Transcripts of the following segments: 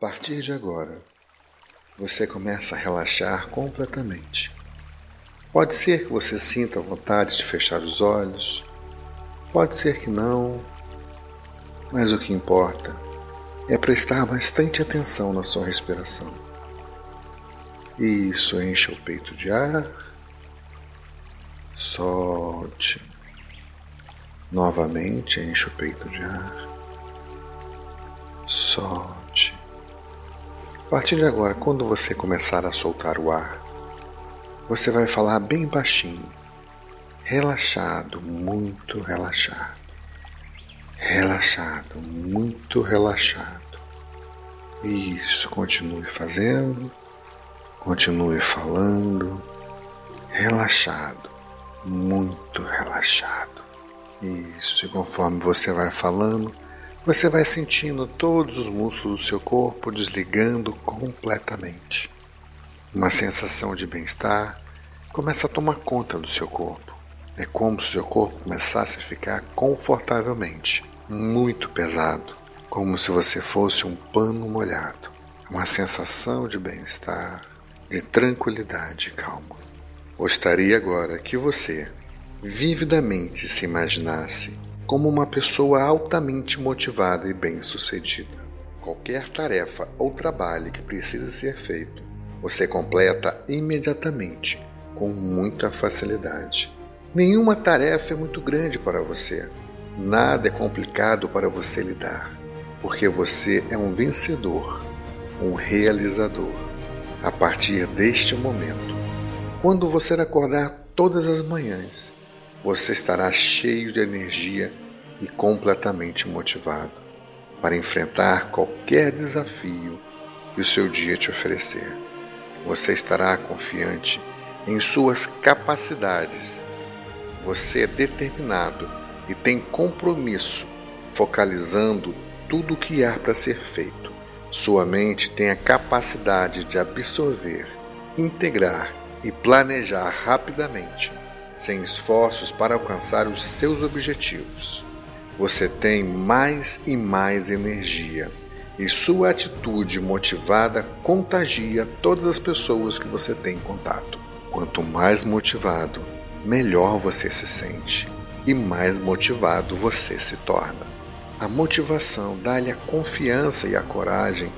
partir de agora, você começa a relaxar completamente. Pode ser que você sinta vontade de fechar os olhos, pode ser que não, mas o que importa é prestar bastante atenção na sua respiração. Isso enche o peito de ar, solte. Novamente enche o peito de ar, solte. A partir de agora, quando você começar a soltar o ar, você vai falar bem baixinho, relaxado, muito relaxado. Relaxado, muito relaxado. Isso, continue fazendo, continue falando, relaxado, muito relaxado. Isso, e conforme você vai falando, você vai sentindo todos os músculos do seu corpo desligando completamente. Uma sensação de bem-estar começa a tomar conta do seu corpo. É como se o seu corpo começasse a ficar confortavelmente, muito pesado, como se você fosse um pano molhado. Uma sensação de bem-estar, de tranquilidade e calma. Gostaria agora que você vividamente se imaginasse como uma pessoa altamente motivada e bem-sucedida. Qualquer tarefa ou trabalho que precise ser feito, você completa imediatamente, com muita facilidade. Nenhuma tarefa é muito grande para você. Nada é complicado para você lidar, porque você é um vencedor, um realizador. A partir deste momento, quando você acordar todas as manhãs, você estará cheio de energia e completamente motivado para enfrentar qualquer desafio que o seu dia te oferecer. Você estará confiante em suas capacidades. Você é determinado e tem compromisso, focalizando tudo o que há para ser feito. Sua mente tem a capacidade de absorver, integrar e planejar rapidamente sem esforços para alcançar os seus objetivos. Você tem mais e mais energia e sua atitude motivada contagia todas as pessoas que você tem contato. Quanto mais motivado, melhor você se sente e mais motivado você se torna. A motivação dá-lhe a confiança e a coragem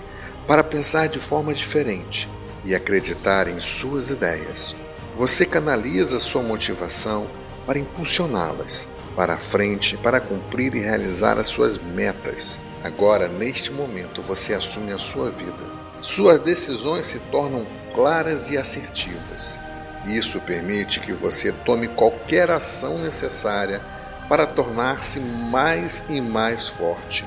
para pensar de forma diferente e acreditar em suas ideias. Você canaliza sua motivação para impulsioná-las para a frente, para cumprir e realizar as suas metas. Agora, neste momento, você assume a sua vida. Suas decisões se tornam claras e assertivas. Isso permite que você tome qualquer ação necessária para tornar-se mais e mais forte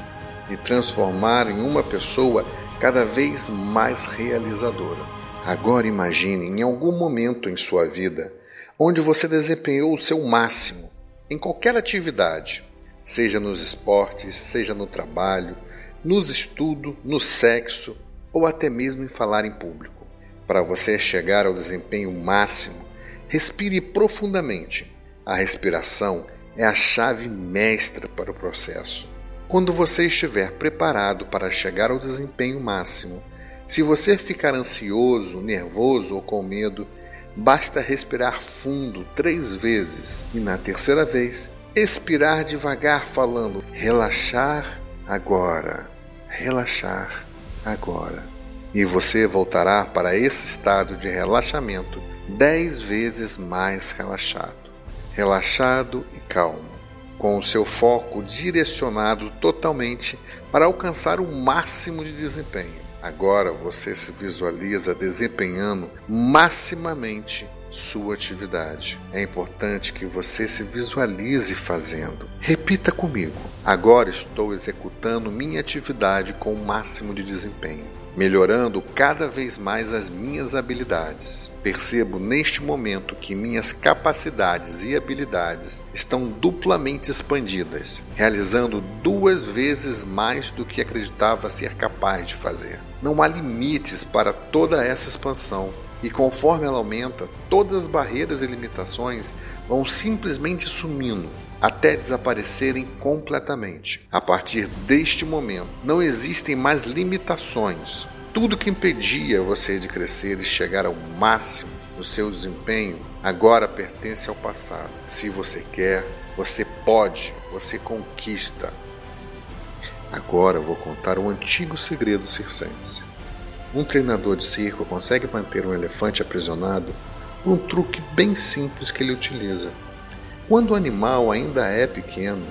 e transformar em uma pessoa cada vez mais realizadora. Agora imagine em algum momento em sua vida onde você desempenhou o seu máximo em qualquer atividade, seja nos esportes, seja no trabalho, nos estudos, no sexo ou até mesmo em falar em público. Para você chegar ao desempenho máximo, respire profundamente. A respiração é a chave mestra para o processo. Quando você estiver preparado para chegar ao desempenho máximo, se você ficar ansioso, nervoso ou com medo, basta respirar fundo três vezes e, na terceira vez, expirar devagar, falando: relaxar agora, relaxar agora. E você voltará para esse estado de relaxamento dez vezes mais relaxado, relaxado e calmo, com o seu foco direcionado totalmente para alcançar o máximo de desempenho. Agora você se visualiza desempenhando maximamente sua atividade. É importante que você se visualize fazendo. Repita comigo. Agora estou executando minha atividade com o máximo de desempenho melhorando cada vez mais as minhas habilidades. Percebo neste momento que minhas capacidades e habilidades estão duplamente expandidas, realizando duas vezes mais do que acreditava ser capaz de fazer. Não há limites para toda essa expansão. E conforme ela aumenta, todas as barreiras e limitações vão simplesmente sumindo até desaparecerem completamente. A partir deste momento, não existem mais limitações. Tudo que impedia você de crescer e chegar ao máximo no seu desempenho agora pertence ao passado. Se você quer, você pode, você conquista. Agora vou contar um antigo segredo circense. Um treinador de circo consegue manter um elefante aprisionado por um truque bem simples que ele utiliza. Quando o animal ainda é pequeno,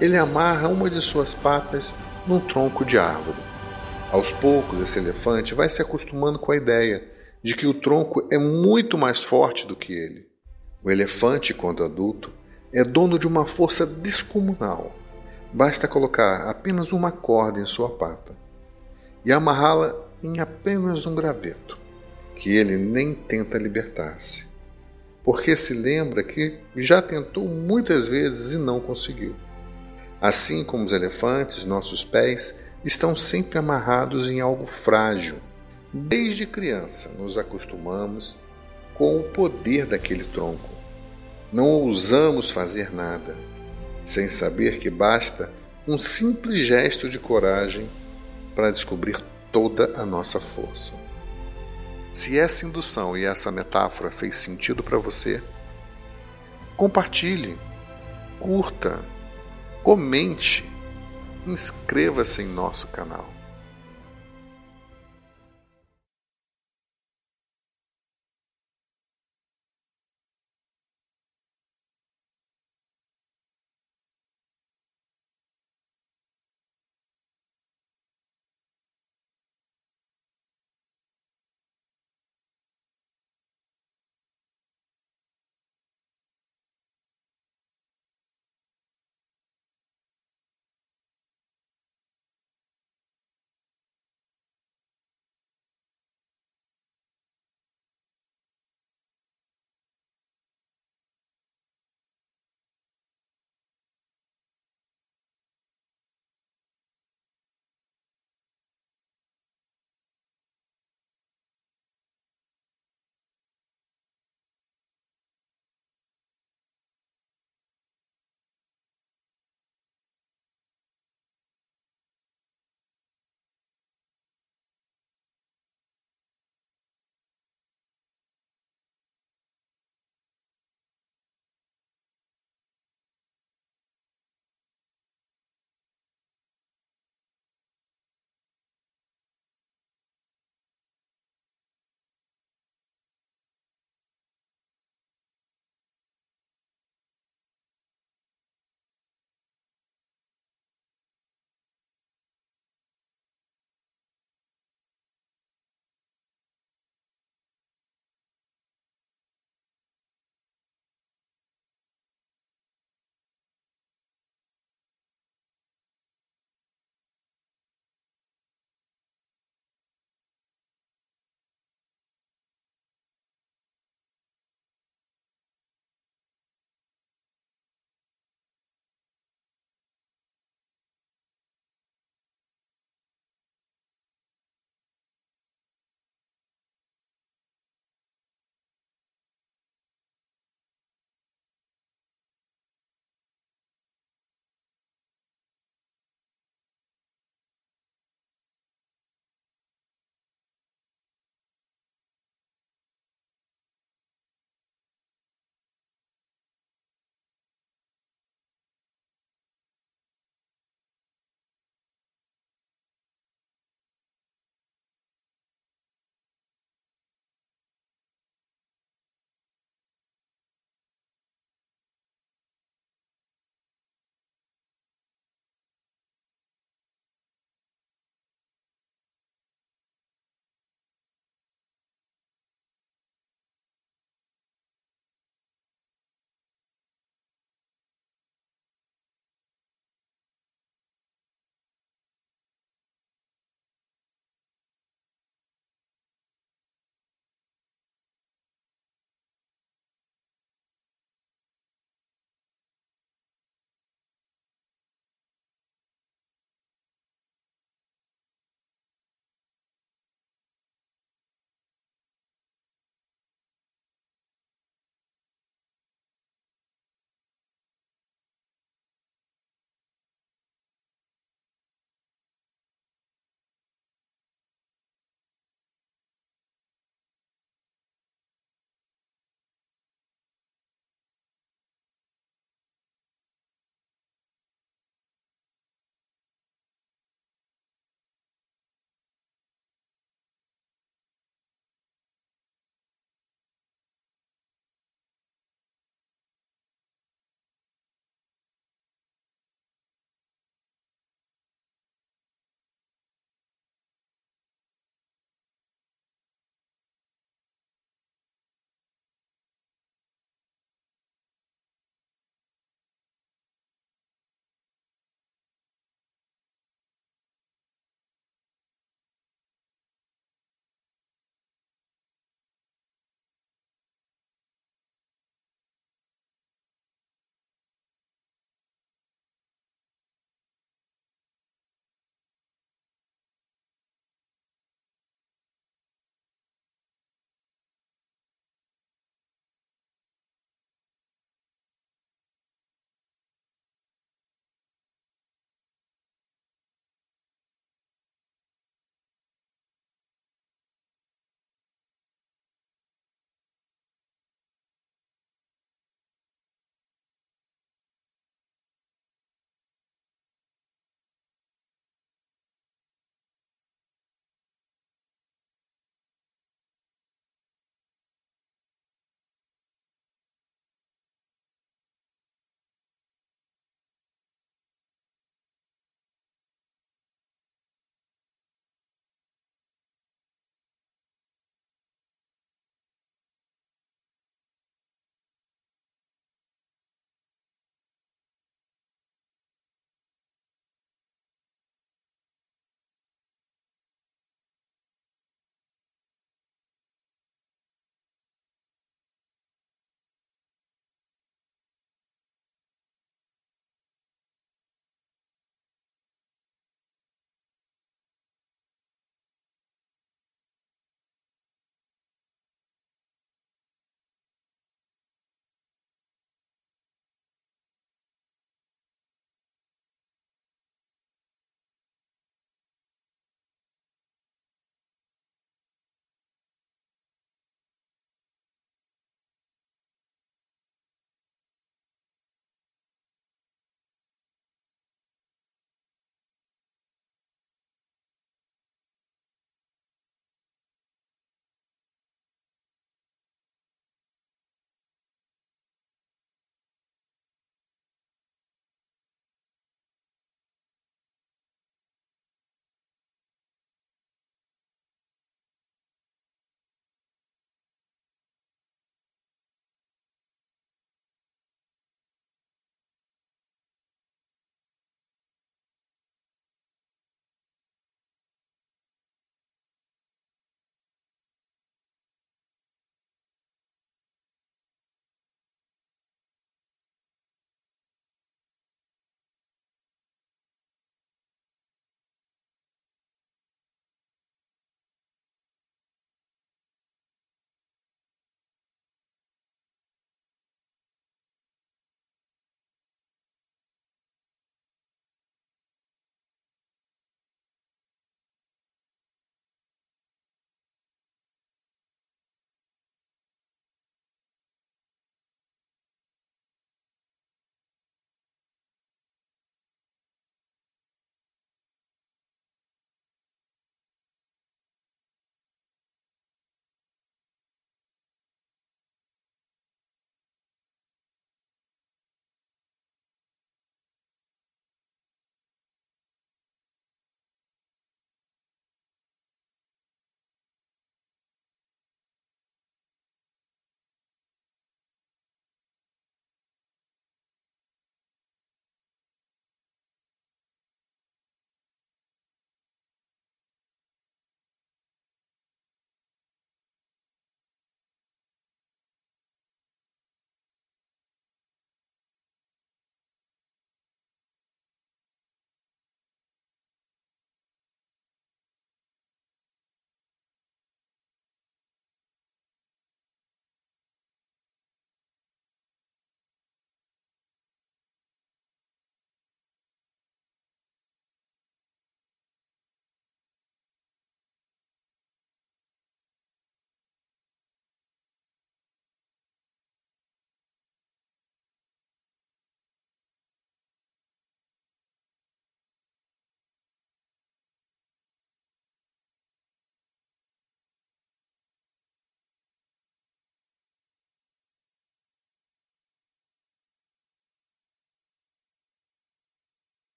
ele amarra uma de suas patas num tronco de árvore. Aos poucos, esse elefante vai se acostumando com a ideia de que o tronco é muito mais forte do que ele. O elefante, quando adulto, é dono de uma força descomunal. Basta colocar apenas uma corda em sua pata e amarrá-la em apenas um graveto, que ele nem tenta libertar-se porque se lembra que já tentou muitas vezes e não conseguiu. Assim como os elefantes, nossos pés estão sempre amarrados em algo frágil. Desde criança nos acostumamos com o poder daquele tronco. Não ousamos fazer nada, sem saber que basta um simples gesto de coragem para descobrir toda a nossa força. Se essa indução e essa metáfora fez sentido para você, compartilhe, curta, comente, inscreva-se em nosso canal.